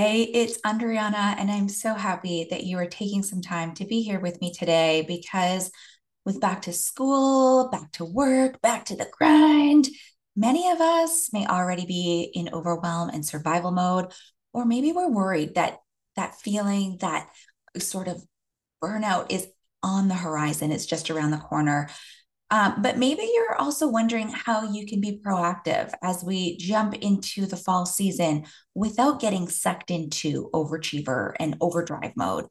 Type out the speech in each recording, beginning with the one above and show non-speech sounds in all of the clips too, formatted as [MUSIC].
Hey, it's Andryanna, and I'm so happy that you are taking some time to be here with me today because with back to school, back to work, back to the grind, many of us may already be in overwhelm and survival mode, or maybe we're worried that that feeling, that sort of burnout is on the horizon, it's just around the corner. Um, but maybe you're also wondering how you can be proactive as we jump into the fall season without getting sucked into overachiever and overdrive mode.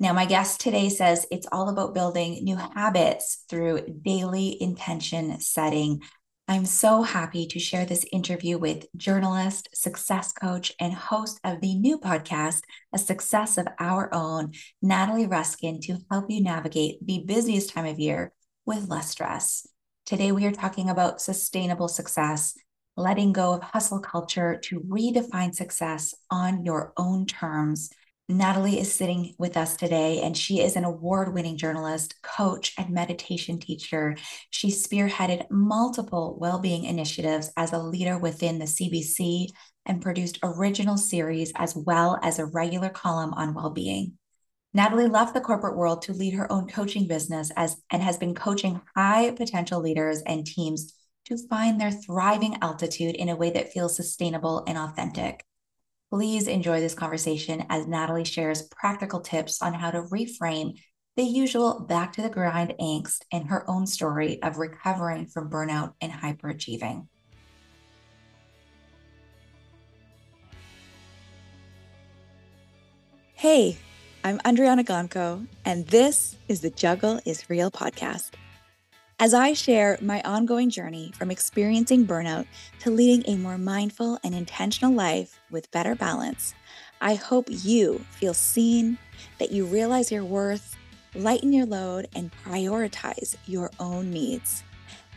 Now, my guest today says it's all about building new habits through daily intention setting. I'm so happy to share this interview with journalist, success coach, and host of the new podcast, A Success of Our Own, Natalie Ruskin, to help you navigate the busiest time of year with less stress. Today, we are talking about sustainable success, letting go of hustle culture to redefine success on your own terms. Natalie is sitting with us today, and she is an award winning journalist, coach, and meditation teacher. She spearheaded multiple well being initiatives as a leader within the CBC and produced original series as well as a regular column on well being. Natalie left the corporate world to lead her own coaching business as and has been coaching high potential leaders and teams to find their thriving altitude in a way that feels sustainable and authentic. Please enjoy this conversation as Natalie shares practical tips on how to reframe the usual back to the grind angst and her own story of recovering from burnout and hyperachieving. Hey, I'm Andryanna Gonco, and this is the Juggle is Real podcast. As I share my ongoing journey from experiencing burnout to leading a more mindful and intentional life with better balance, I hope you feel seen, that you realize your worth, lighten your load, and prioritize your own needs.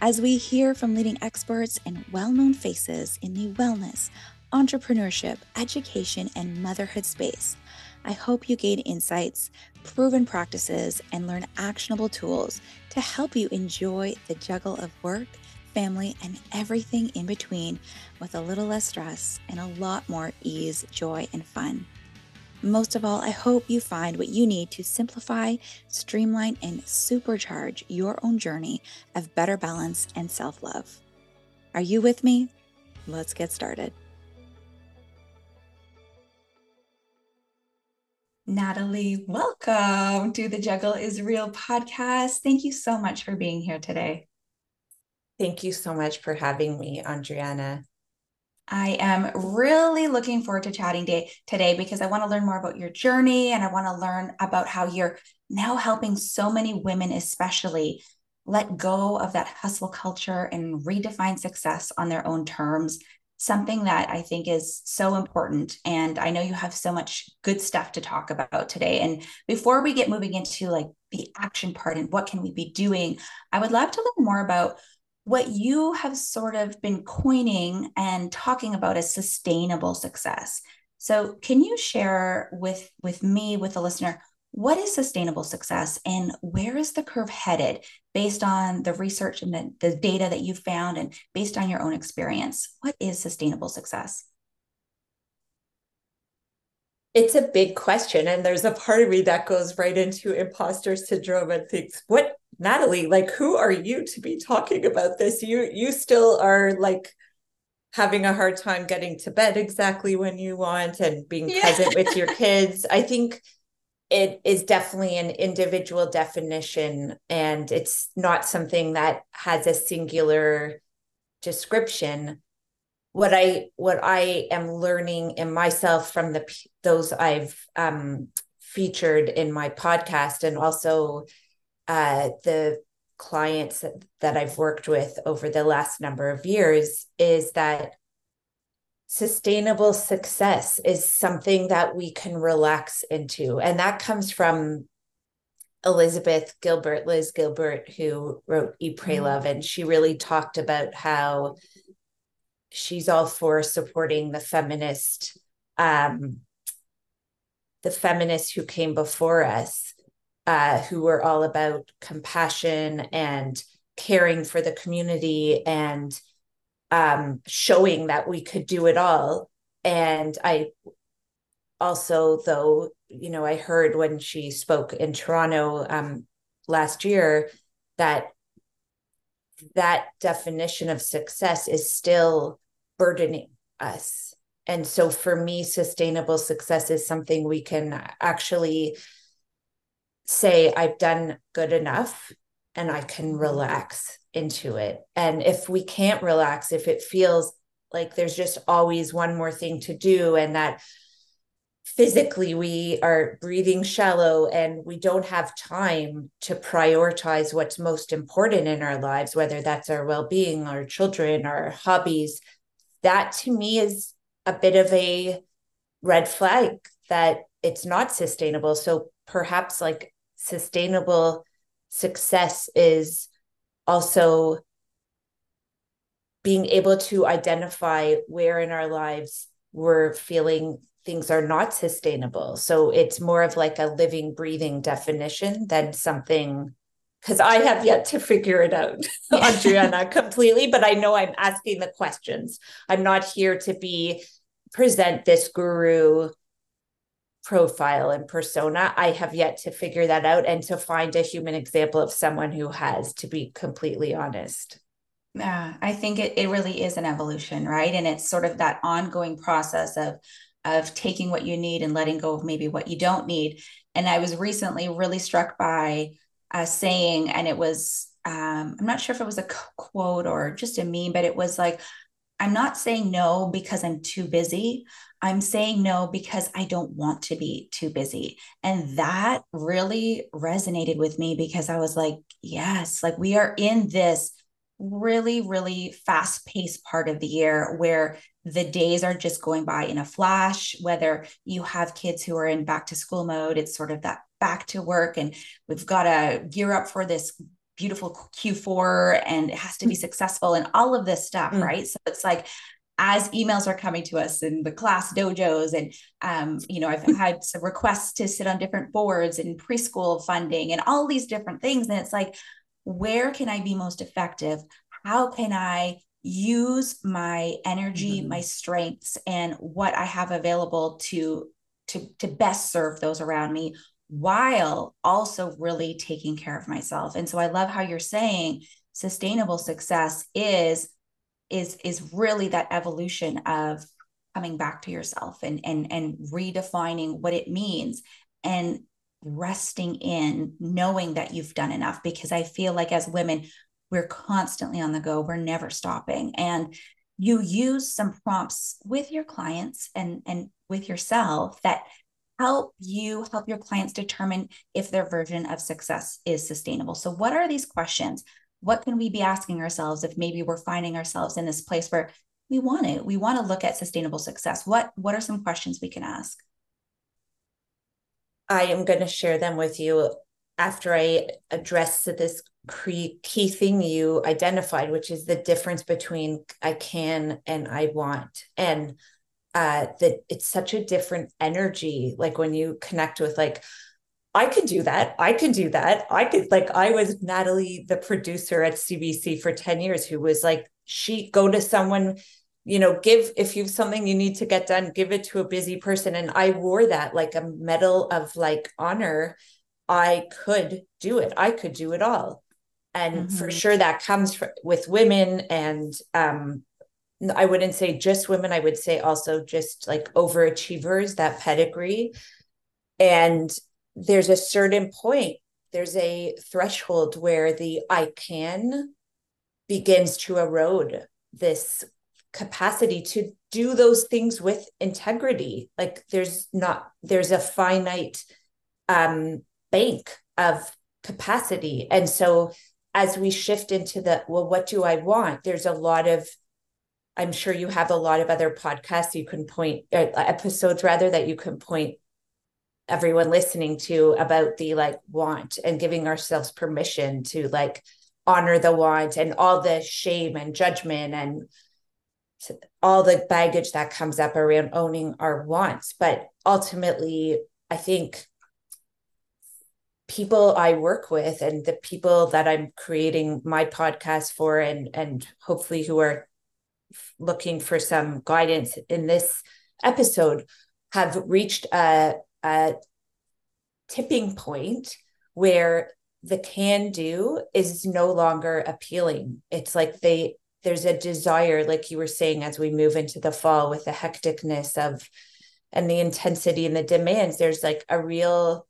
As we hear from leading experts and well known faces in the wellness, entrepreneurship, education, and motherhood space, I hope you gain insights, proven practices, and learn actionable tools to help you enjoy the juggle of work, family, and everything in between with a little less stress and a lot more ease, joy, and fun. Most of all, I hope you find what you need to simplify, streamline, and supercharge your own journey of better balance and self love. Are you with me? Let's get started. Natalie, welcome to the Juggle is Real podcast. Thank you so much for being here today. Thank you so much for having me, Andryanna. I am really looking forward to chatting day, today because I want to learn more about your journey and I want to learn about how you're now helping so many women, especially, let go of that hustle culture and redefine success on their own terms something that I think is so important. And I know you have so much good stuff to talk about today. And before we get moving into like the action part and what can we be doing, I would love to learn more about what you have sort of been coining and talking about as sustainable success. So can you share with with me with the listener what is sustainable success and where is the curve headed based on the research and the, the data that you found and based on your own experience? What is sustainable success? It's a big question and there's a part of me that goes right into imposter syndrome and thinks what natalie like who are you to be talking about this? You you still are like having a hard time getting to bed exactly when you want and being yeah. present with your kids. I think it is definitely an individual definition and it's not something that has a singular description. What i what i am learning in myself from the those i've um, featured in my podcast and also uh, the clients that, that i've worked with over the last number of years is that sustainable success is something that we can relax into. And that comes from Elizabeth Gilbert, Liz Gilbert, who wrote Eat, Pray, mm-hmm. Love. And she really talked about how she's all for supporting the feminist, um, the feminists who came before us, uh, who were all about compassion and caring for the community and um, showing that we could do it all. And I also though you know i heard when she spoke in toronto um, last year that that definition of success is still burdening us. And so for me sustainable success is something we can actually say i've done good enough and i can relax into it. And if we can't relax if it feels like there's just always one more thing to do and that physically we are breathing shallow and we don't have time to prioritize what's most important in our lives whether that's our well-being our children our hobbies that to me is a bit of a red flag that it's not sustainable. So perhaps like sustainable success is also being able to identify where in our lives we're feeling things are not sustainable. So it's more of like a living, breathing definition than something because I have yet to figure it out, [LAUGHS] Adriana, [LAUGHS] completely. But I know I'm asking the questions. I'm not here to be present this guru profile and persona. I have yet to figure that out and to find a human example of someone who has, to be completely honest. Yeah, I think it, it really is an evolution, right? And it's sort of that ongoing process of of taking what you need and letting go of maybe what you don't need. And I was recently really struck by a saying, and it was, um, I'm not sure if it was a quote or just a meme, but it was like, I'm not saying no because I'm too busy. I'm saying no because I don't want to be too busy. And that really resonated with me because I was like, yes, like we are in this really, really fast paced part of the year where the days are just going by in a flash. Whether you have kids who are in back to school mode, it's sort of that back to work, and we've got to gear up for this beautiful Q4 and it has to be mm. successful and all of this stuff, mm. right? So it's like, as emails are coming to us in the class dojos and um, you know i've had some requests to sit on different boards and preschool funding and all these different things and it's like where can I be most effective? How can I use my energy, mm-hmm. my strengths, and what I have available to to to best serve those around me while also really taking care of myself. And so I love how you're saying sustainable success is is is really that evolution of coming back to yourself and and and redefining what it means and resting in knowing that you've done enough because I feel like as women, we're constantly on the go, we're never stopping. And you use some prompts with your clients and, and with yourself that help you help your clients determine if their version of success is sustainable. So, what are these questions? What can we be asking ourselves if maybe we're finding ourselves in this place where we want to we want to look at sustainable success? What what are some questions we can ask? I am going to share them with you after I address this key thing you identified, which is the difference between I can and I want. And uh, that it's such a different energy. Like when you connect with, like, I could do that. I could do that. I could, like, I was Natalie, the producer at CBC for 10 years, who was like, she go to someone you know give if you've something you need to get done give it to a busy person and i wore that like a medal of like honor i could do it i could do it all and mm-hmm. for sure that comes for, with women and um i wouldn't say just women i would say also just like overachievers that pedigree. And there's a certain point there's a threshold where the i can begins to erode this capacity to do those things with integrity. Like there's not there's a finite um bank of capacity. And so as we shift into the well what do i want? There's a lot of i'm sure you have a lot of other podcasts you can point uh, episodes rather that you can point everyone listening to about the like want and giving ourselves permission to like honor the want and all the shame and judgment and all the baggage that comes up around owning our wants. But ultimately, I think people I work with and the people that I'm creating my podcast for and and hopefully who are looking for some guidance in this episode have reached a, a tipping point where the can do is no longer appealing. It's like they there's a desire, like you were saying, as we move into the fall with the hecticness of and the intensity and the demands, there's like a real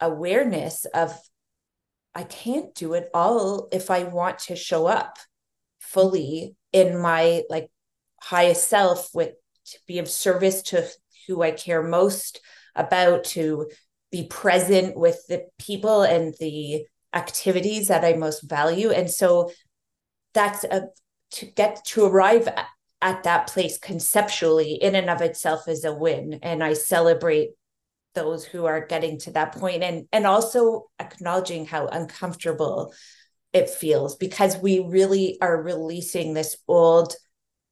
awareness of I can't do it all if I want to show up fully in my like highest self with to be of service to who I care most about, to be present with the people and the activities that I most value. And so that's a to get to arrive at, at that place conceptually in and of itself is a win. And I celebrate those who are getting to that point and and also acknowledging how uncomfortable it feels because we really are releasing this old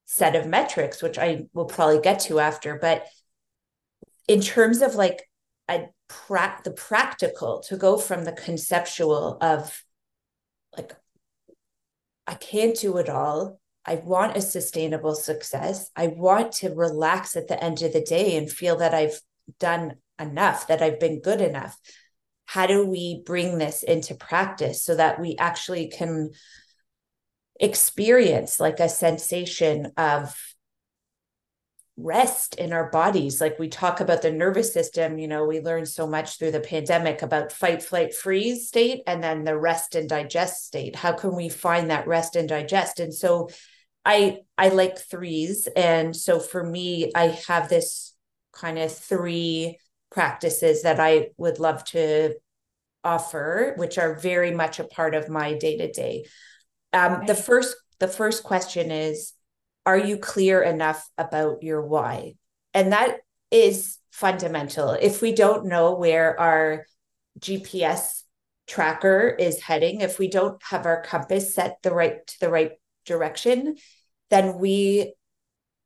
set of metrics which i will probably get to after but in terms of like a pra- the practical to go from the conceptual of like i can't do it all. I want a sustainable success. I want to relax at the end of the day and feel that i've done enough that i've been good enough how do we bring this into practice so that we actually can experience like a sensation of rest in our bodies? Like we talk about the nervous system you know we learned so much through the pandemic about fight flight freeze state and then the rest and digest state. How can we find that rest and digest? And so i i like threes. And so for me i have this kind of three practices that i would love to offer which are very much a part of my day to day um the first the first question is are you clear enough about your why? And that is fundamental. If we don't know where our GPS tracker is heading, if we don't have our compass set the right to the right direction, then we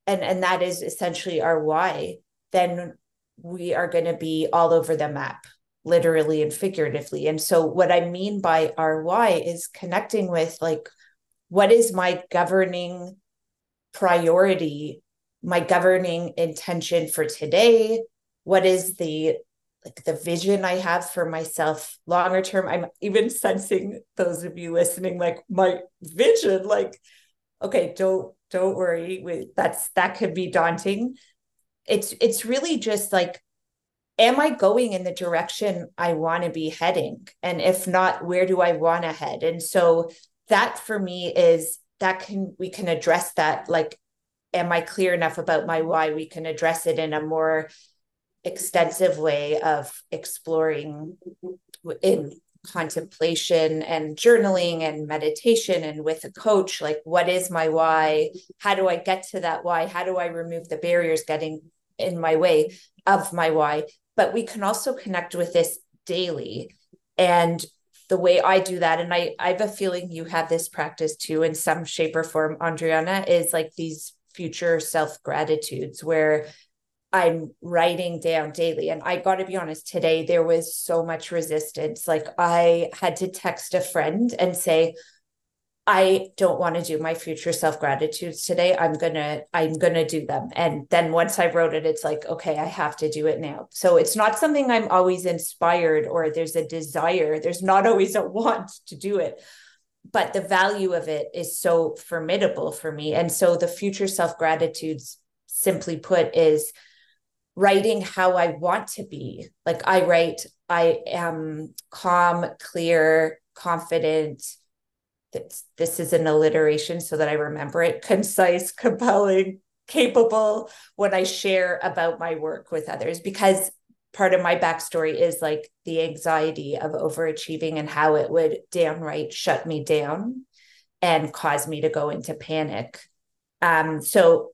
and and that is essentially our why, then we are going to be all over the map literally and figuratively. And so what I mean by why is connecting with like what is my governing priority, my governing intention for today? What is the like the vision I have for myself longer term? I'm even sensing those of you listening, like my vision, like, okay, don't don't worry. That's that could be daunting. It's it's really just like am I going in the direction I want to be heading? And if not, where do I want to head? And so that for me is that can we can address that like am i clear enough about my why we can address it in a more extensive way of exploring in contemplation and journaling and meditation and with a coach like what is my why how do i get to that why how do i remove the barriers getting in my way of my why but we can also connect with this daily and the way I do that, and I, I have a feeling you have this practice too in some shape or form, Andryanna, is like these future self gratitudes where I'm writing down daily. And I got to be honest, today there was so much resistance. Like I had to text a friend and say, I don't want to do my future self gratitudes today. I'm going to I'm going to do them. And then once I wrote it it's like okay, I have to do it now. So it's not something I'm always inspired or there's a desire. There's not always a want to do it. But the value of it is so formidable for me. And so the future self gratitudes simply put is writing how I want to be. Like I write I am calm, clear, confident, this, is an alliteration so that I remember it concise, compelling, capable when I share about my work with others because part of my backstory is like the anxiety of overachieving and how it would downright shut me down and cause me to go into panic. Um, so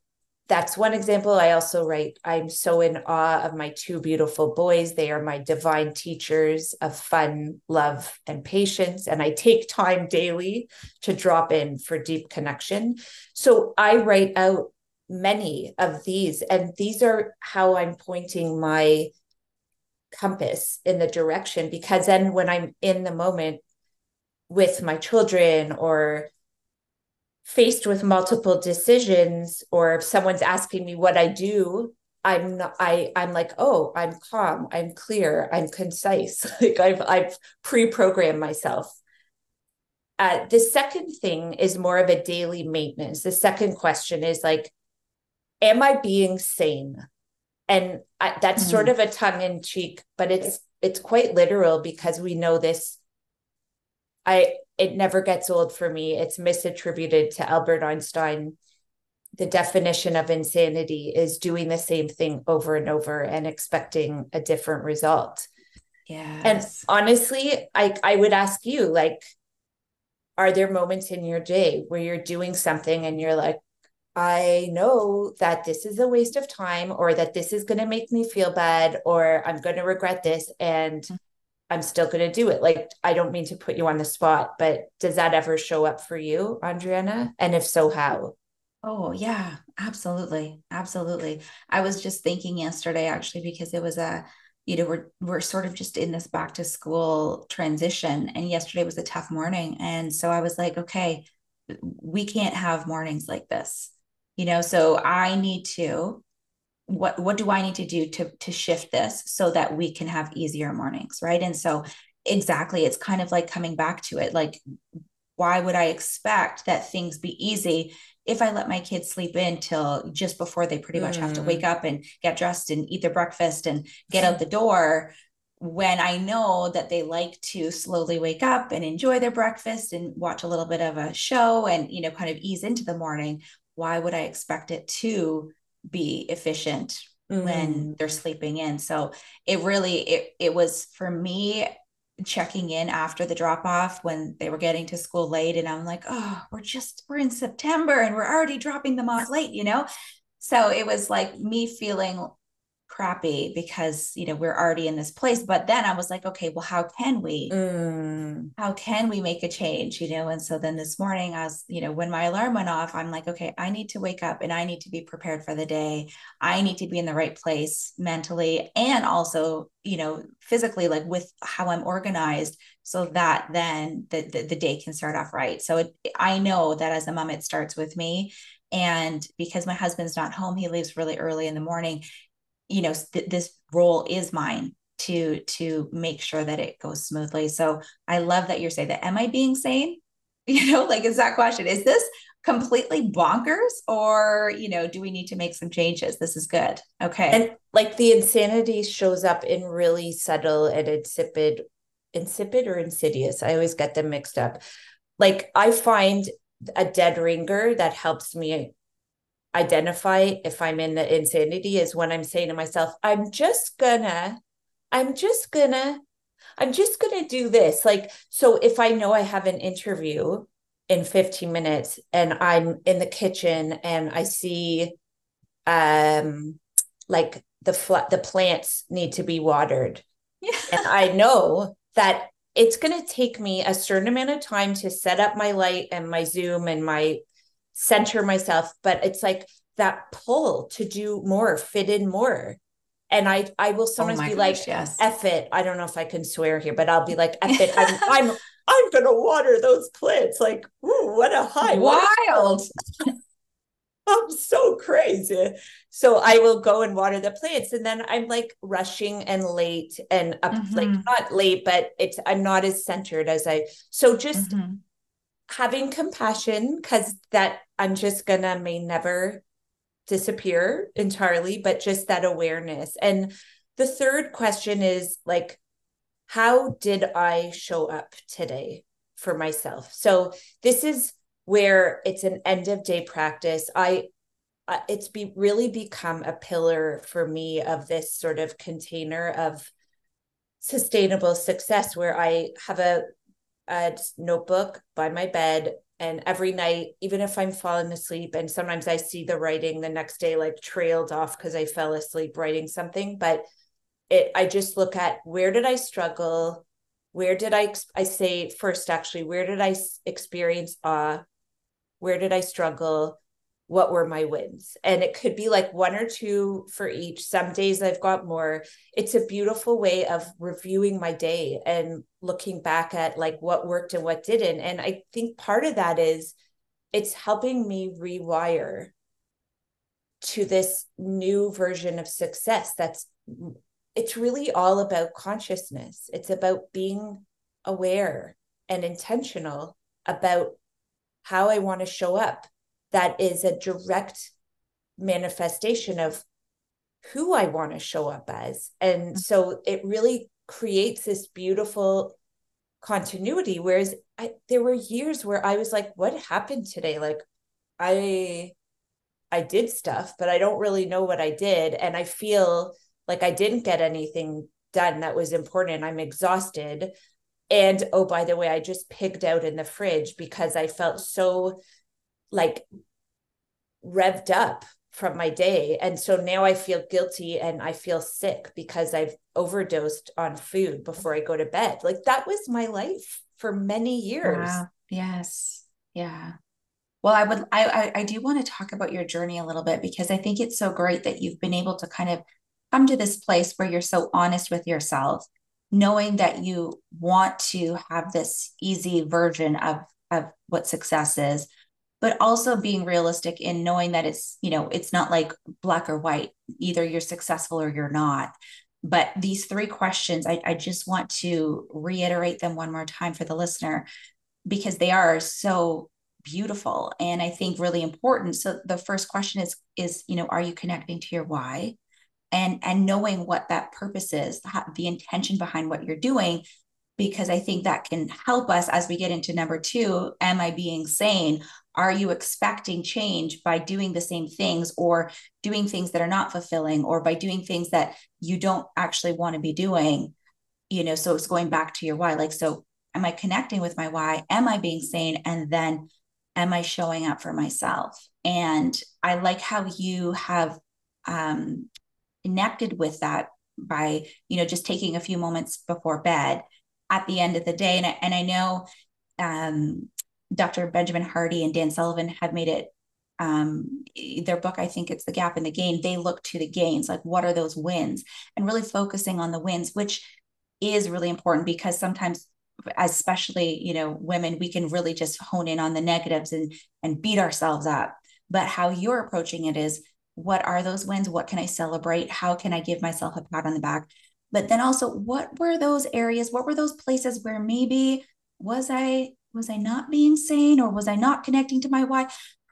that's one example. I also write, I'm so in awe of my two beautiful boys. They are my divine teachers of fun, love, and patience. And I take time daily to drop in for deep connection. So I write out many of these, and these are how I'm pointing my compass in the direction. Because then when I'm in the moment with my children or faced with multiple decisions or if someone's asking me what I do I'm not I I'm like, oh, I'm calm, I'm clear, I'm concise. [LAUGHS] like I've I've pre-programmed myself. Uh, the second thing is more of a daily maintenance. The second question is like, am I being sane? And I, that's mm. sort of a tongue in cheek, but it's it's quite literal because we know this. I it never gets old for me. It's misattributed to Albert Einstein the definition of insanity is doing the same thing over and over and expecting a different result. Yeah. And honestly, I I would ask you like are there moments in your day where you're doing something and you're like I know that this is a waste of time or that this is going to make me feel bad or I'm going to regret this and mm-hmm. I'm still going to do it. Like, I don't mean to put you on the spot, but does that ever show up for you, Andryanna? And if so, how? Oh, yeah, absolutely. Absolutely. I was just thinking yesterday actually because it was a you know we're we're sort of just in this back to school transition and yesterday was a tough morning and so I was like, okay, we can't have mornings like this. You know, so I need to what what do I need to do to to shift this so that we can have easier mornings, right? And so exactly it's kind of like coming back to it like why would I expect that things be easy if I let my kids sleep in till just before they pretty much mm. have to wake mm. up and get dressed and eat their breakfast and get out the door, when I know that they like to slowly wake up and enjoy their breakfast and watch a little bit of a show and, you know, kind of ease into the morning, why would I expect it to be efficient mm. when they're sleeping in? So it really, it, it was for me checking in after the drop off when they were getting to school late and i'm like oh we're just we're in september and we're already dropping them off late you know so it was like me feeling crappy because you know we're already in this place but then i was like okay well how can we mm. how can we make a change? You know and so then this morning i was you know when my alarm went off i'm like okay i need to wake up and i need to be prepared for the day. I need to be in the right place mentally and also you know physically like with how i'm organized so that then the, the, the day can start off right. So it, i know that as a mom it starts with me. And because my husband's not home he leaves really early in the morning you know th- this role is mine to to make sure that it goes smoothly. So i love that you're saying that. Am i being sane? [LAUGHS] You know like is that question is this completely bonkers or you know do we need to make some changes? This is good. Okay. And like the insanity shows up in really subtle and insipid insipid or insidious. I always get them mixed up. Like i find a dead ringer that helps me identify if I'm in the insanity is when I'm saying to myself, I'm just gonna, I'm just gonna, I'm just gonna do this. Like, so if I know I have an interview in 15 minutes and I'm in the kitchen and I see um like the fl- the plants need to be watered. Yeah. [LAUGHS] And I know that it's going to take me a certain amount of time to set up my light and my zoom and my center myself but it's like that pull to do more fit in more and I I will oh sometimes oh be gosh, like, yes. F it. I don't know if I can swear here, but I'll be like, F it. I'm [LAUGHS] I'm I'm gonna water those plants. Like, ooh, what a high. Wild. [LAUGHS] I'm so crazy. So I will go and water the plants. And then I'm like rushing and late and up mm-hmm. like not late, but it's I'm not as centered as I so just mm-hmm having compassion because that I'm just gonna may never disappear entirely, but just that awareness. And the third question is like, how did I show up today for myself? So this is where it's an end of day practice. I it's be really become a pillar for me of this sort of container of sustainable success where I have a a notebook by my bed and every night even if i'm falling asleep and sometimes i see the writing the next day like trailed off because i fell asleep writing something but it i just look at where did i struggle? Where did i i say first actually where did i experience awe? Where did i struggle what were my wins? And it could be like one or two for each. Some days i've got more. It's a beautiful way of reviewing my day and looking back at like what worked and what didn't. And i think part of that is it's helping me rewire to this new version of success that's it's really all about consciousness. It's about being aware and intentional about how i want to show up that is a direct manifestation of who i want to show up as and mm-hmm. so it really creates this beautiful continuity whereas I, there were years where i was like what happened today like i I did stuff, but I don't really know what I did. And I feel like I didn't get anything done that was important. I'm exhausted. And oh, by the way, I just pigged out in the fridge because I felt so like revved up from my day. And so now I feel guilty and I feel sick because I've overdosed on food before I go to bed. Like that was my life for many years. Wow. Yes. Yeah. Well, I would, I, I do want to talk about your journey a little bit because I think it's so great that you've been able to kind of come to this place where you're so honest with yourself, knowing that you want to have this easy version of, of what success is, but also being realistic in knowing that it's, you know, it's not like black or white, either you're successful or you're not. But these three questions, I, I just want to reiterate them one more time for the listener because they are so beautiful and i think really important so the first question is is you know are you connecting to your why and and knowing what that purpose is the intention behind what you're doing because i think that can help us as we get into number 2 am i being sane? Are you expecting change by doing the same things or doing things that are not fulfilling or by doing things that you don't actually want to be doing? You know so it's going back to your why like so am i connecting with my why? Am i being sane? And then am I showing up for myself? And I like how you have um, connected with that by, you know, just taking a few moments before bed at the end of the day. And I, and I know um, Dr. Benjamin Hardy and Dan Sullivan have made it um, their book, I think it's The Gap and the Gain. They look to the gains, like what are those wins, and really focusing on the wins, which is really important because sometimes especially you know women we can really just hone in on the negatives and and beat ourselves up but how you're approaching it is what are those wins what can i celebrate how can i give myself a pat on the back but then also what were those areas what were those places where maybe was i was i not being sane or was i not connecting to my why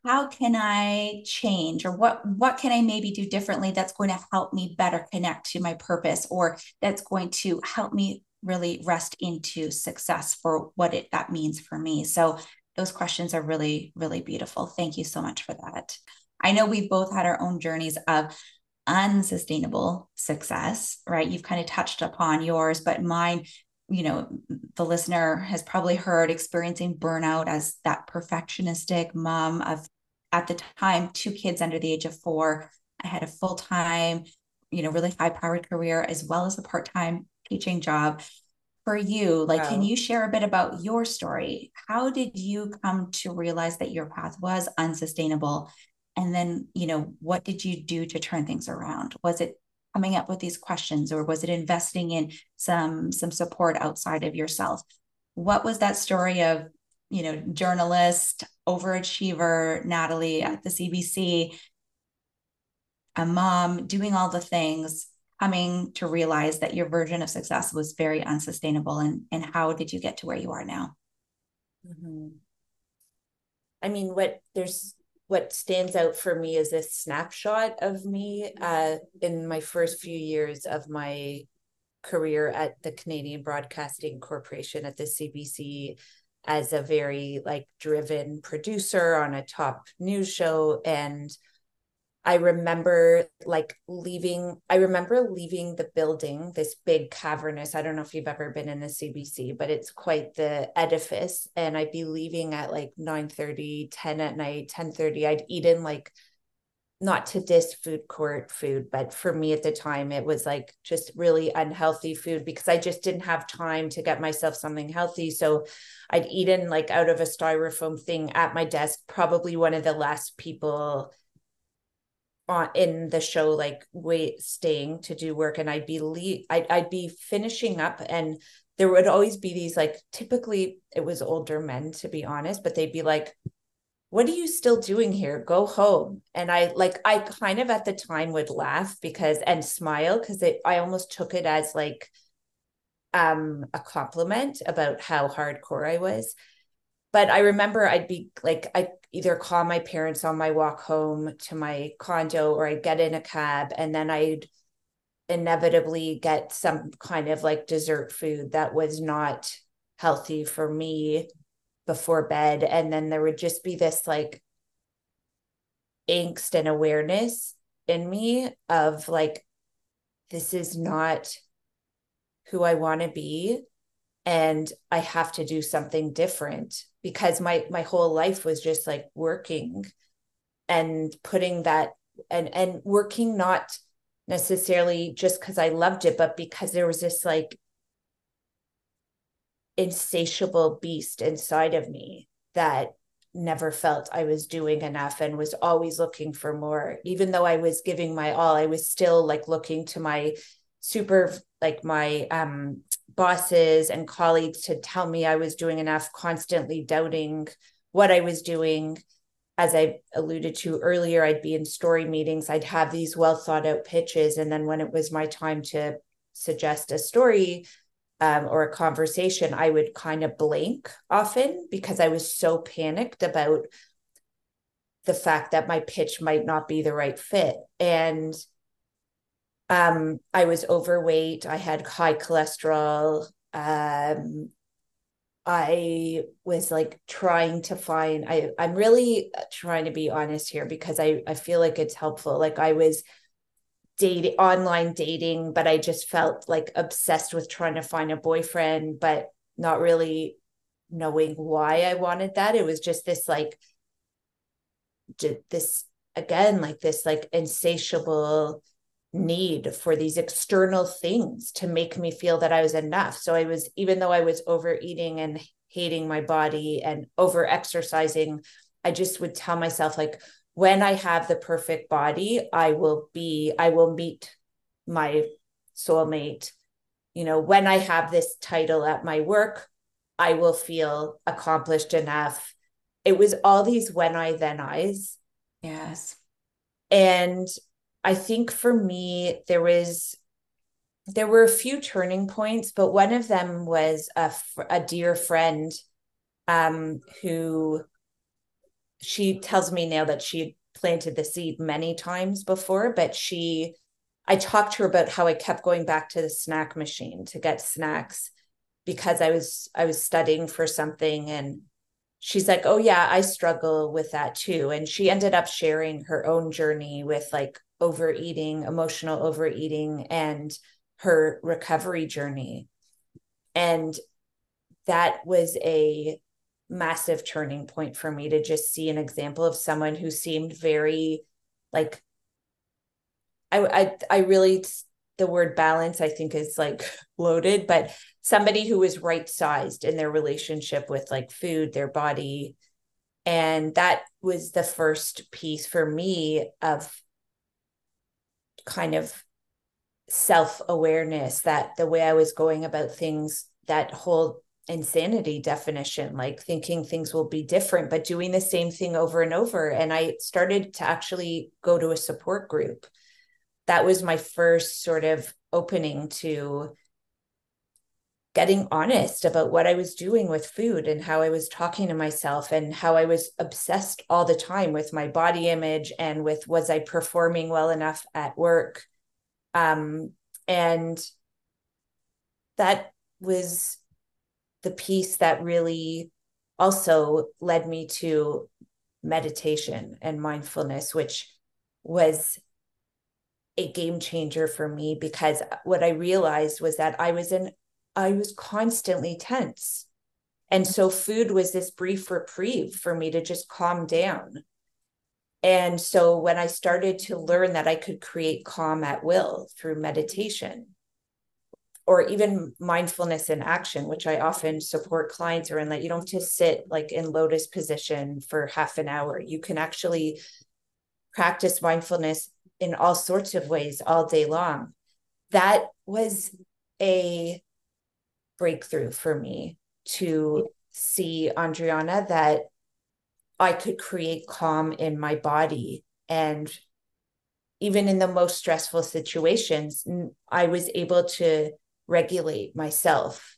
how can i change or what what can i maybe do differently that's going to help me better connect to my purpose or that's going to help me really rest into success for what it that means for me. So those questions are really, really beautiful. Thank you so much for that. I know we've both had our own journeys of unsustainable success, right? You've kind of touched upon yours, but mine, you know, the listener has probably heard experiencing burnout as that perfectionistic mom of at the time two kids under the age of four. I had a full time, you know, really high powered career as well as a part time teaching job for you like wow. can you share a bit about your story how did you come to realize that your path was unsustainable and then you know what did you do to turn things around? Was it coming up with these questions or was it investing in some some support outside of yourself? What was that story of you know journalist overachiever natalie at the cbc a mom doing all the things coming to realize that your version of success was very unsustainable and and how did you get to where you are now? Mm-hmm. i mean what there's what stands out for me is a snapshot of me uh, in my first few years of my career at the Canadian Broadcasting Corporation at the CBC as a very like driven producer on a top news show and I remember like leaving, I remember leaving the building, this big cavernous. I don't know if you've ever been in the CBC, but it's quite the edifice. And I'd be leaving at like 9 30, 10 at night, 10 30. I'd eaten like not to diss food court food, but for me at the time, it was like just really unhealthy food because I just didn't have time to get myself something healthy. So I'd eaten like out of a styrofoam thing at my desk, probably one of the last people on in the show like wait staying to do work and I'd be le- I'd, I'd be finishing up and there would always be these like typically it was older men to be honest but they'd be like what are you still doing here? Go home. And I like, I kind of at the time would laugh because and smile because it I almost took it as like um a compliment about how hardcore I was. But I remember I'd be like, I either call my parents on my walk home to my condo or I'd get in a cab and then I'd inevitably get some kind of like dessert food that was not healthy for me before bed. And then there would just be this like angst and awareness in me of like this is not who I want to be and I have to do something different because my my whole life was just like working and putting that and and working not necessarily just because I loved it but because there was this like insatiable beast inside of me that never felt I was doing enough and was always looking for more. Even though I was giving my all, I was still like looking to my super, like my um, bosses and colleagues to tell me I was doing enough, constantly doubting what I was doing. As I alluded to earlier, I'd be in story meetings, I'd have these well thought out pitches. And then when it was my time to suggest a story, um, or a conversation, I would kind of blank often because I was so panicked about the fact that my pitch might not be the right fit. And um, I was overweight, I had high cholesterol. Um, I was like trying to find I I'm really trying to be honest here because I I feel like it's helpful. Like I was dating online dating but i just felt like obsessed with trying to find a boyfriend but not really knowing why i wanted that it was just this like this again like this like insatiable need for these external things to make me feel that i was enough so i was even though i was overeating and hating my body and over exercising i just would tell myself like when I have the perfect body, I will be, I will meet my soulmate. You know, when I have this title at my work, I will feel accomplished enough. It was all these when I, then I's. Yes. And I think for me, there was, there were a few turning points, but one of them was a, a dear friend um, who she tells me now that she planted the seed many times before, but she, I talked to her about how I kept going back to the snack machine to get snacks because I was I was studying for something and she's like, "Oh yeah, I struggle with that too." And she ended up sharing her own journey with like overeating, emotional overeating and her recovery journey. And that was a massive turning point for me to just see an example of someone who seemed very like I I I really the word balance I think is like loaded, but somebody who was right sized in their relationship with like food, their body. And that was the first piece for me of kind of self awareness that the way I was going about things, that whole insanity definition, like thinking things will be different, but doing the same thing over and over. And I started to actually go to a support group. That was my first sort of opening to getting honest about what I was doing with food and how I was talking to myself and how I was obsessed all the time with my body image and with was I performing well enough at work. Um, and that was the piece that really also led me to meditation and mindfulness, which was a game changer for me because what I realized was that I was in, I was constantly tense. And so food was this brief reprieve for me to just calm down. And so when I started to learn that I could create calm at will through meditation, or even mindfulness in action, which I often support clients are in that you don't just sit like in lotus position for half an hour. You can actually practice mindfulness in all sorts of ways all day long. That was a breakthrough for me to see Andryanna that I could create calm in my body. And even in the most stressful situations, I was able to regulate myself.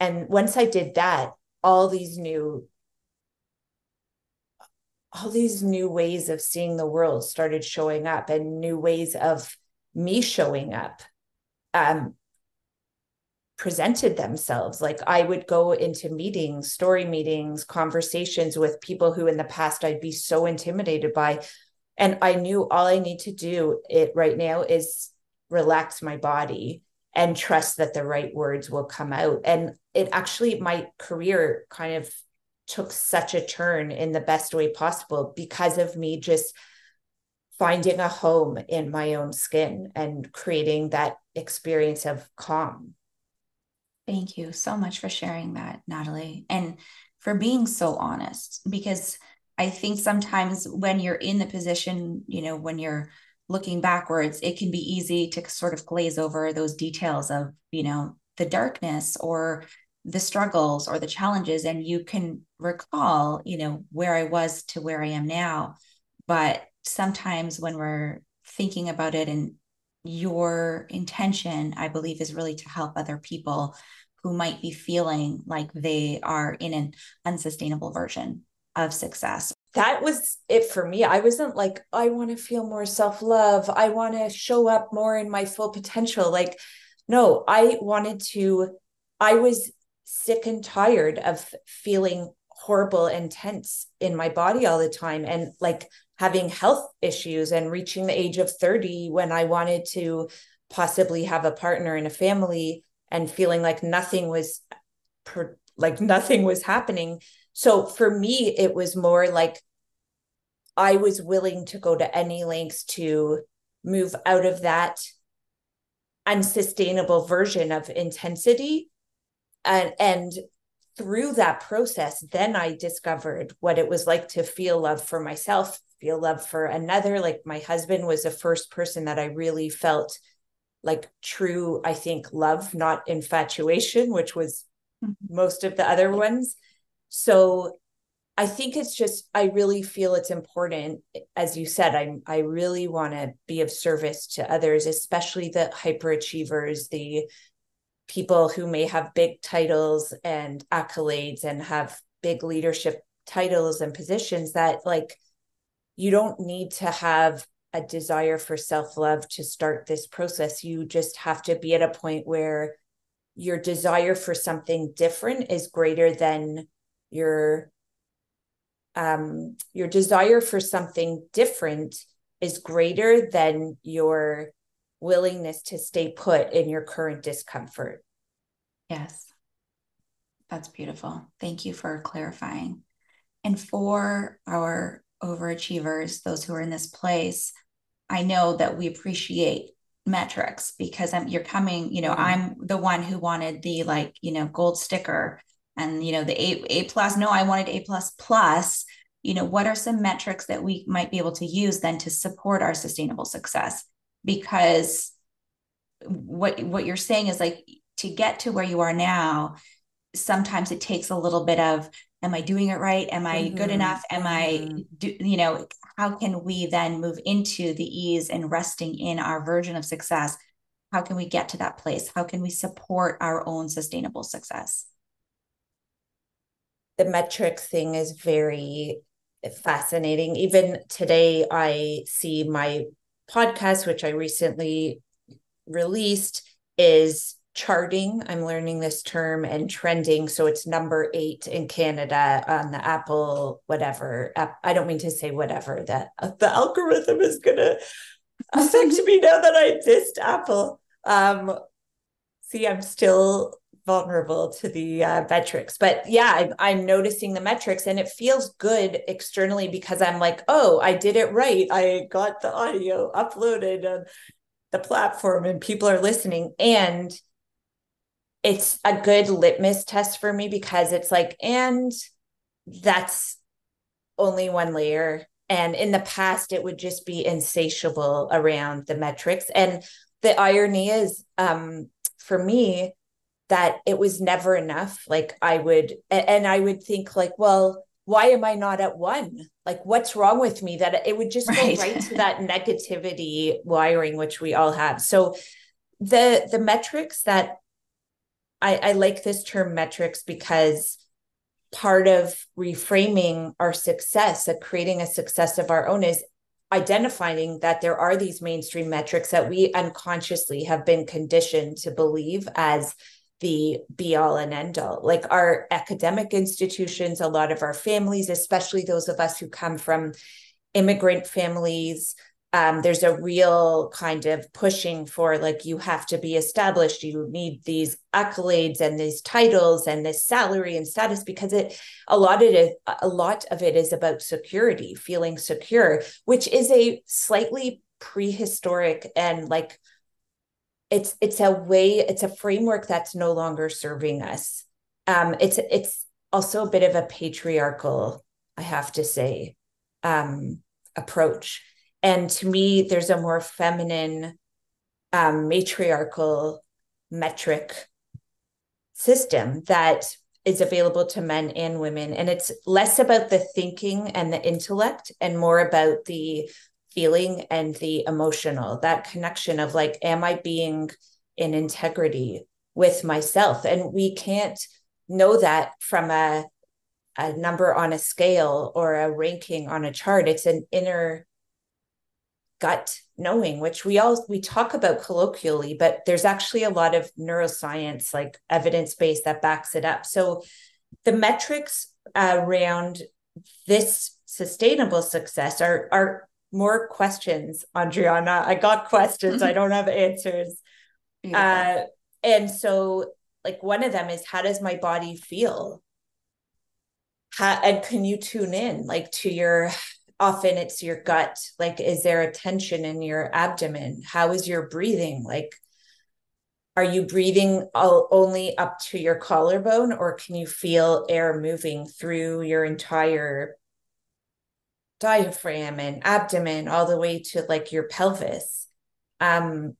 And once I did that, all these new all these new ways of seeing the world started showing up and new ways of me showing up um, presented themselves. Like I would go into meetings, story meetings, conversations with people who in the past I'd be so intimidated by. And I knew all I need to do it right now is relax my body and trust that the right words will come out. And it actually, my career kind of took such a turn in the best way possible because of me just finding a home in my own skin and creating that experience of calm. Thank you so much for sharing that, Natalie, and for being so honest because I think sometimes when you're in the position, you know, when you're looking backwards, it can be easy to sort of glaze over those details of, you know, the darkness or the struggles or the challenges and you can recall you know where i was to where i am now. But sometimes when we're thinking about it and your intention i believe is really to help other people who might be feeling like they are in an unsustainable version of success. That was it for me. I wasn't like i want to feel more self-love. I want to show up more in my full potential. Like no i wanted to i was sick and tired of feeling horrible and tense in my body all the time and like having health issues and reaching the age of 30 when I wanted to possibly have a partner and a family and feeling like nothing was per, like nothing was happening. So for me it was more like I was willing to go to any lengths to move out of that unsustainable version of intensity and and through that process then i discovered what it was like to feel love for myself feel love for another like my husband was the first person that i really felt like true i think love not infatuation which was mm-hmm. most of the other ones so i think it's just i really feel it's important as you said i i really want to be of service to others especially the hyperachievers the people who may have big titles and accolades and have big leadership titles and positions that like you don't need to have a desire for self-love to start this process. You just have to be at a point where your desire for something different is greater than your um your desire for something different is greater than your willingness to stay put in your current discomfort. Yes. That's beautiful. Thank you for clarifying. And for our overachievers, those who are in this place, I know that we appreciate metrics because I'm you're coming, you know, mm-hmm. I'm the one who wanted the like, you know, gold sticker and you know the A A plus. No, I wanted A plus plus. You know, what are some metrics that we might be able to use then to support our sustainable success? Because what what you're saying is like to get to where you are now sometimes it takes a little bit of am i doing it right? Am i mm-hmm. good enough? Am mm-hmm. i do you know how can we then move into the ease and resting in our version of success? How can we get to that place? How can we support our own sustainable success? The metric thing is very fascinating. Even today i see my podcast, which I recently released, is charting. I'm learning this term and trending. So it's number eight in Canada on the Apple, whatever. I don't mean to say whatever, that the algorithm is going [LAUGHS] to affect me now that I dissed Apple. Um, see, I'm still vulnerable to the uh, metrics. But yeah, I'm, I'm noticing the metrics and it feels good externally because I'm like, oh, I did it right. I got the audio uploaded on the platform and people are listening. And it's a good litmus test for me because it's like, and that's only one layer. And in the past, it would just be insatiable around the metrics. And the irony is, um, for me, that it was never enough like i would and i would think like well why am I not at one? Like, what's wrong with me? That it would just right. go right to that negativity wiring, which we all have. So the the metrics that I, I like this term metrics because part of reframing our success, of creating a success of our own is identifying that there are these mainstream metrics that we unconsciously have been conditioned to believe as the be all and end all. Like our academic institutions, a lot of our families, especially those of us who come from immigrant families, um, there's a real kind of pushing for like you have to be established you need these accolades and these titles and this salary and status because it a lot of it a lot of it is about security feeling secure which is a slightly prehistoric and like it's it's a way it's a framework that's no longer serving us. Um it's it's also a bit of a patriarchal i have to say um approach. And to me there's a more feminine um matriarchal metric system that is available to men and women. And it's less about the thinking and the intellect and more about the feeling and the emotional, that connection of like, am I being in integrity with myself? And we can't know that from a, a number on a scale or a ranking on a chart. It's an inner gut knowing which we all we talk about colloquially but there's actually a lot of neuroscience like evidence based that backs it up so the metrics around this sustainable success are are more questions, Andryanna. I got questions. I [LAUGHS] don't have answers. Uh, and so, like, one of them is how does my body feel? How, and can you tune in, like, to your often it's your gut? Like, is there a tension in your abdomen? How is your breathing? Like, are you breathing all, only up to your collarbone, or can you feel air moving through your entire diaphragm and abdomen all the way to like your pelvis. Um,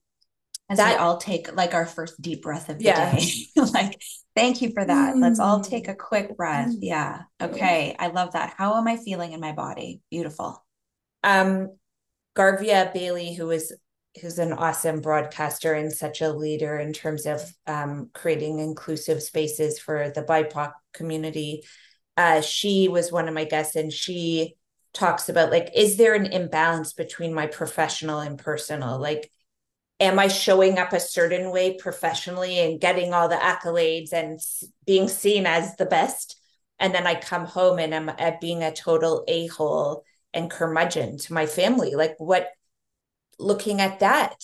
As that, we all take like our first deep breath of the yeah. day. [LAUGHS] like, thank you for that. Mm. Let's all mm. take a quick breath. Mm. Yeah. Okay. I love that. How am I feeling in my body? Beautiful. Um, Garvia Bailey, who is who's an awesome broadcaster and such a leader in terms of um, creating inclusive spaces for the BIPOC community. Uh, she was one of my guests, and she talks about like is there an imbalance between my professional and personal? Like am i showing up a certain way professionally and getting all the accolades and being seen as the best? And then i come home and i'm at being a total a-hole and curmudgeon to my family. Like what looking at that.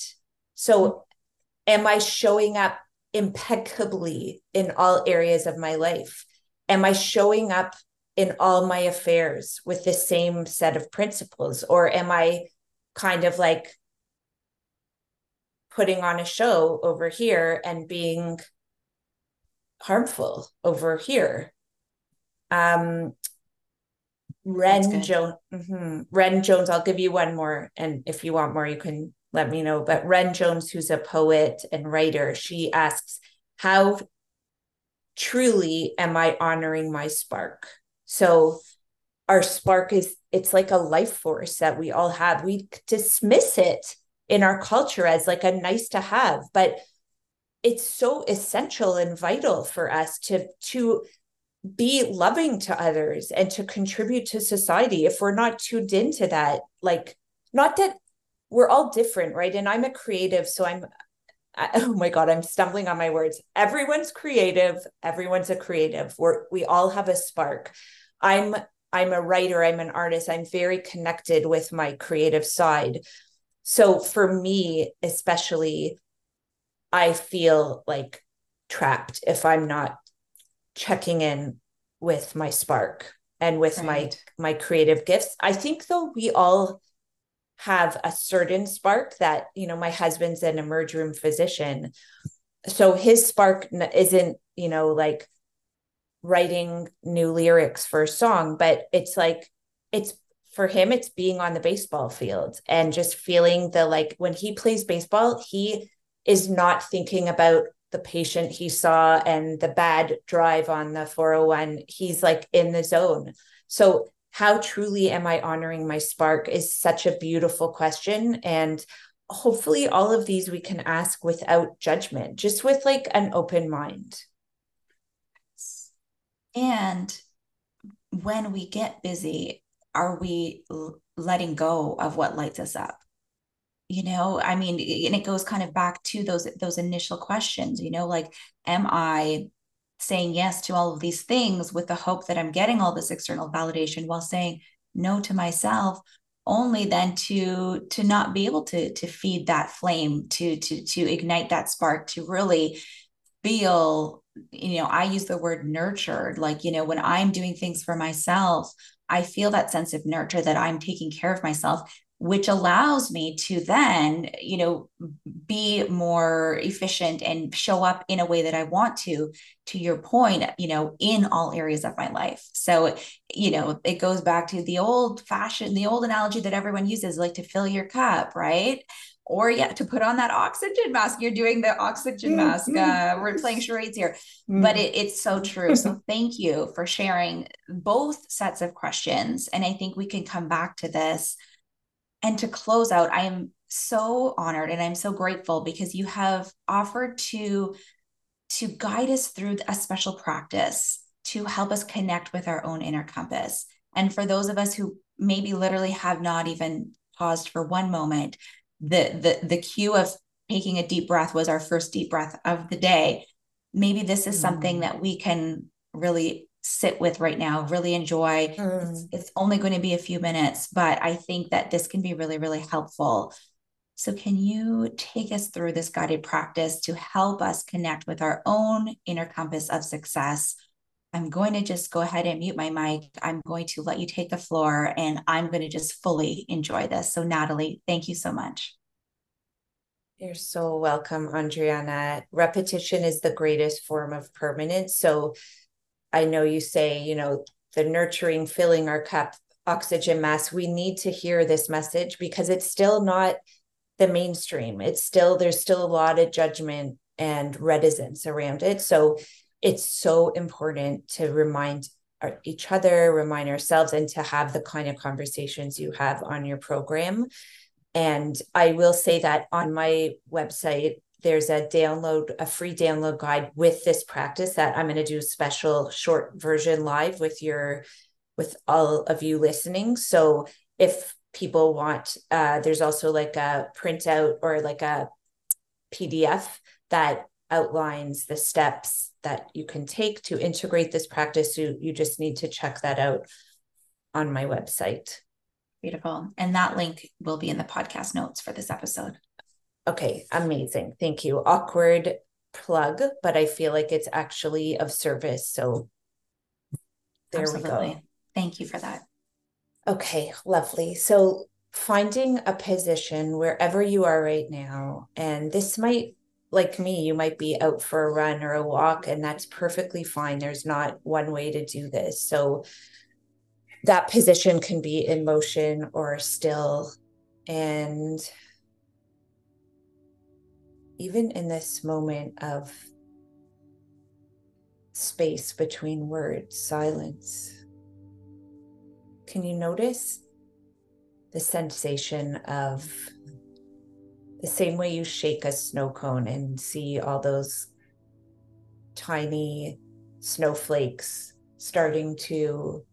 So mm-hmm. am i showing up impeccably in all areas of my life? Am i showing up in all my affairs with the same set of principles? Or am I kind of like putting on a show over here and being harmful over here? Um, Ren Jones, mm-hmm. Ren Jones, I'll give you one more. And if you want more, you can let me know. But Ren Jones, who's a poet and writer, she asks, How truly am I honoring my spark? So our spark is it's like a life force that we all have. We dismiss it in our culture as like a nice to have, but it's so essential and vital for us to to be loving to others and to contribute to society if we're not tuned into that like not that we're all different right and i'm a creative so i'm I, [LAUGHS] oh my god i'm stumbling on my words. Everyone's creative. Everyone's a creative. We're we all have a spark. I'm i'm a writer. I'm an artist. I'm very connected with my creative side. So for me especially i feel like trapped if i'm not checking in with my spark and with right. my my creative gifts. I think though we all have a certain spark that you know my husband's an emerge room physician so his spark isn't you know like writing new lyrics for a song, but it's like it's for him it's being on the baseball field and just feeling the like when he plays baseball, he is not thinking about the patient he saw and the bad drive on the 401. He's like in the zone. So, how truly am I honoring my spark is such a beautiful question. And hopefully, all of these we can ask without judgment, just with like an open mind. And when we get busy, are we letting go of what lights us up? you know i mean and it goes kind of back to those those initial questions you know like am i saying yes to all of these things with the hope that i'm getting all this external validation while saying no to myself only then to to not be able to to feed that flame to to to ignite that spark to really feel you know i use the word nurtured. Like you know when i'm doing things for myself i feel that sense of nurture that i'm taking care of myself which allows me to then you know be more efficient and show up in a way that i want to to your point you know in all areas of my life. So you know it goes back to the old fashioned the old analogy that everyone uses like to fill your cup right? Or yeah to put on that oxygen mask. You're doing the oxygen mask uh, we're playing charades here. Mm. but it, it's so [LAUGHS] true. So thank you for sharing both sets of questions. And i think we can come back to this and to close out, I am so honored and I'm so grateful because you have offered to to guide us through a special practice to help us connect with our own inner compass. And for those of us who maybe literally have not even paused for one moment, the the the cue of taking a deep breath was our first deep breath of the day. Maybe this is mm. something that we can really sit with right now, really enjoy. Mm. It's, it's only going to be a few minutes, but I think that this can be really, really helpful. So, can you take us through this guided practice to help us connect with our own inner compass of success? I'm going to just go ahead and mute my mic. I'm going to let you take the floor and I'm going to just fully enjoy this. So, Natalie, thank you so much. You're so welcome, Andryanna. Repetition is the greatest form of permanence. So, I know you say, you know, the nurturing, filling our cup, oxygen mask. We need to hear this message because it's still not the mainstream. It's still, there's still a lot of judgment and reticence around it. So it's so important to remind our, each other, remind ourselves, and to have the kind of conversations you have on your program. And I will say that on my website, there's a download, a free download guide with this practice that I'm going to do a special short version live with your, with all of you listening. So if people want, uh, there's also like a printout or like a PDF that outlines the steps that you can take to integrate this practice. You, you just need to check that out on my website. Beautiful. And that link will be in the podcast notes for this episode. Okay, amazing. Thank you. Awkward plug, but I feel like it's actually of service. So there Absolutely. we go. Thank you for that. Okay, lovely. So finding a position wherever you are right now, and this might, like me, you might be out for a run or a walk, and that's perfectly fine. There's not one way to do this. So that position can be in motion or still. And even in this moment of space between words, silence, can you notice the sensation of the same way you shake a snow cone and see all those tiny snowflakes starting to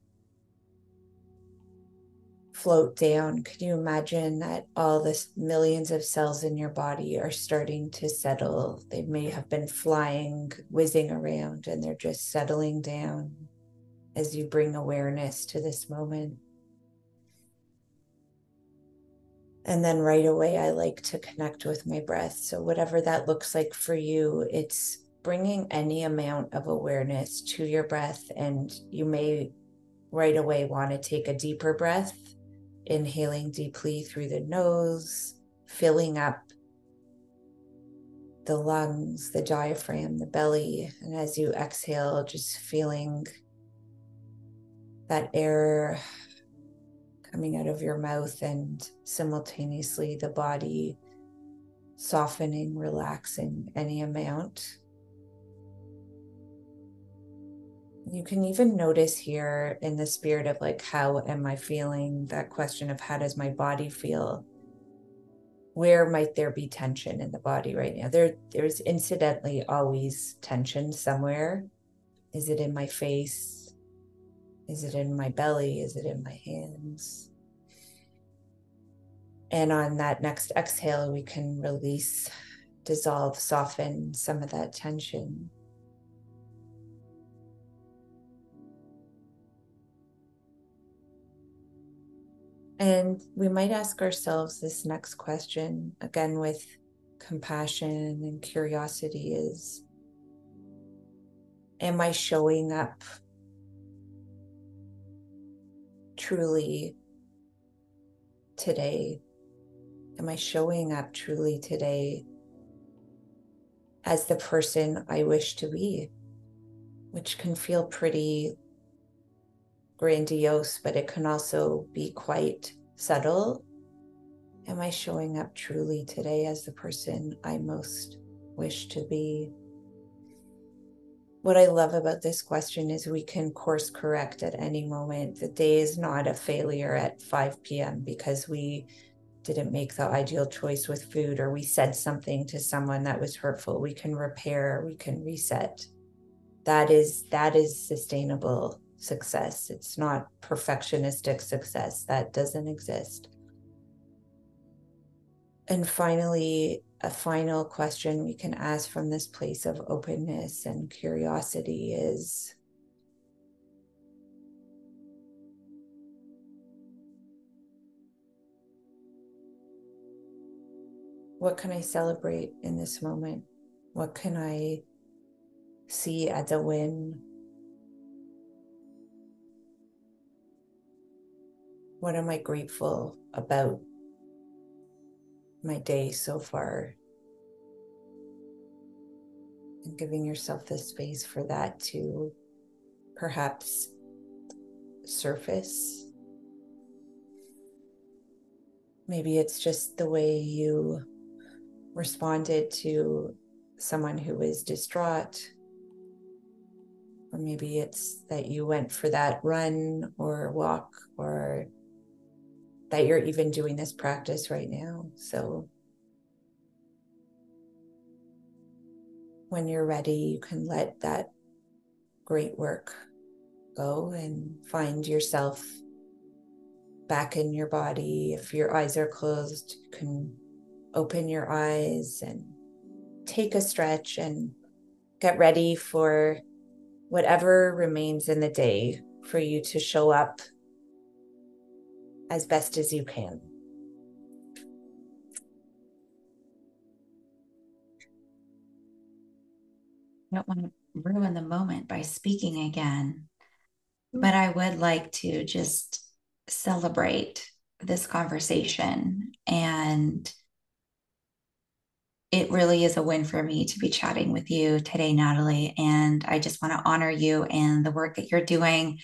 float down, could you imagine that all the millions of cells in your body are starting to settle? They may have been flying, whizzing around, and they're just settling down as you bring awareness to this moment. And then right away, I like to connect with my breath. So, whatever that looks like for you, it's bringing any amount of awareness to your breath. And you may right away want to take a deeper breath inhaling deeply through the nose, filling up the lungs, the diaphragm, the belly. And as you exhale, just feeling that air coming out of your mouth and simultaneously the body softening, relaxing any amount. You can even notice here in the spirit of like, how am I feeling? That question of how does my body feel? Where might there be tension in the body right now? There, there's incidentally always tension somewhere. Is it in my face? Is it in my belly? Is it in my hands? And on that next exhale, we can release, dissolve, soften some of that tension. And we might ask ourselves this next question again with compassion and curiosity is Am I showing up truly today? Am I showing up truly today as the person I wish to be? Which can feel pretty grandiose, but it can also be quite subtle. Am I showing up truly today as the person I most wish to be? What I love about this question is we can course correct at any moment. The day is not a failure at 5 p.m. because we didn't make the ideal choice with food or we said something to someone that was hurtful. We can repair, we can reset. That is that is sustainable success. It's not perfectionistic success, that doesn't exist. And finally, a final question we can ask from this place of openness and curiosity is What can I celebrate in this moment? What can I see as a win? What am I grateful about my day so far? And giving yourself the space for that to perhaps surface. Maybe it's just the way you responded to someone who is distraught. Or maybe it's that you went for that run or walk or that you're even doing this practice right now. So when you're ready, you can let that great work go and find yourself back in your body. If your eyes are closed, you can open your eyes and take a stretch and get ready for whatever remains in the day for you to show up as best as you can. I don't want to ruin the moment by speaking again, but I would like to just celebrate this conversation. And it really is a win for me to be chatting with you today, Natalie. And I just want to honor you and the work that you're doing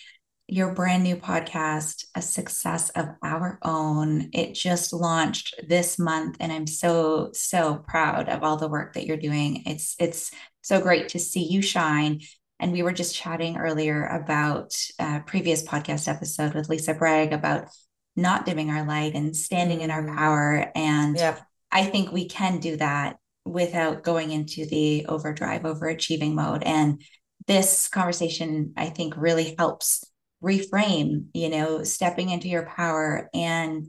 your brand new podcast, A Success of Our Own. It just launched this month and I'm so so proud of all the work that you're doing. It's it's so great to see you shine. And we were just chatting earlier about a previous podcast episode with Lisa Bragg about not dimming our light and standing in our mm. power. And yeah. I think we can do that without going into the overdrive, overachieving mode. And this conversation, I think, really helps reframe, you know, stepping into your power and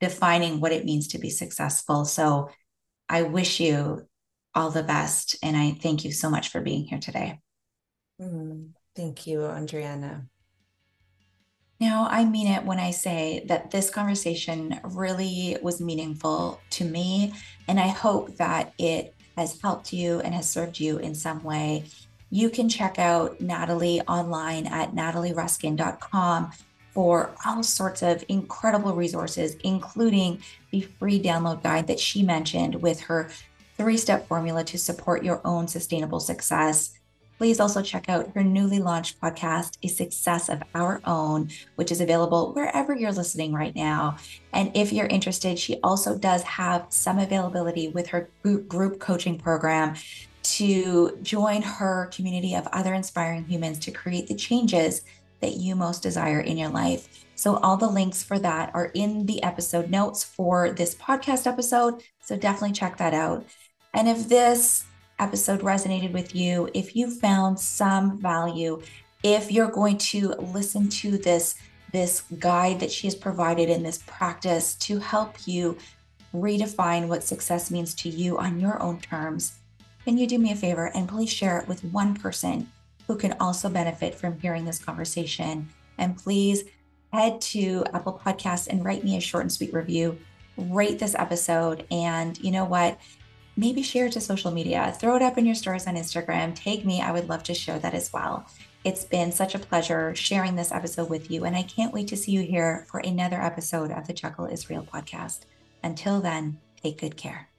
defining what it means to be successful. So I wish you all the best. And I thank you so much for being here today. Mm, thank you, Andryanna. Now, I mean it when I say that this conversation really was meaningful to me. And I hope that it has helped you and has served you in some way you can check out Natalie online at natalieruskin.com for all sorts of incredible resources, including the free download guide that she mentioned with her three step formula to support your own sustainable success. Please also check out her newly launched podcast, A Success of Our Own, which is available wherever you're listening right now. And if you're interested, she also does have some availability with her group coaching program to join her community of other inspiring humans to create the changes that you most desire in your life. So, all the links for that are in the episode notes for this podcast episode. So, definitely check that out. And if this episode resonated with you, if you found some value, if you're going to listen to this this guide that she has provided in this practice to help you redefine what success means to you on your own terms, can you do me a favor and please share it with one person who can also benefit from hearing this conversation? And please head to Apple Podcasts and write me a short and sweet review. Rate this episode. And you know what? maybe share it to social media, throw it up in your stories on Instagram, tag me. I would love to share that as well. It's been such a pleasure sharing this episode with you, and I can't wait to see you here for another episode of the Chuckle Israel podcast. Until then, take good care.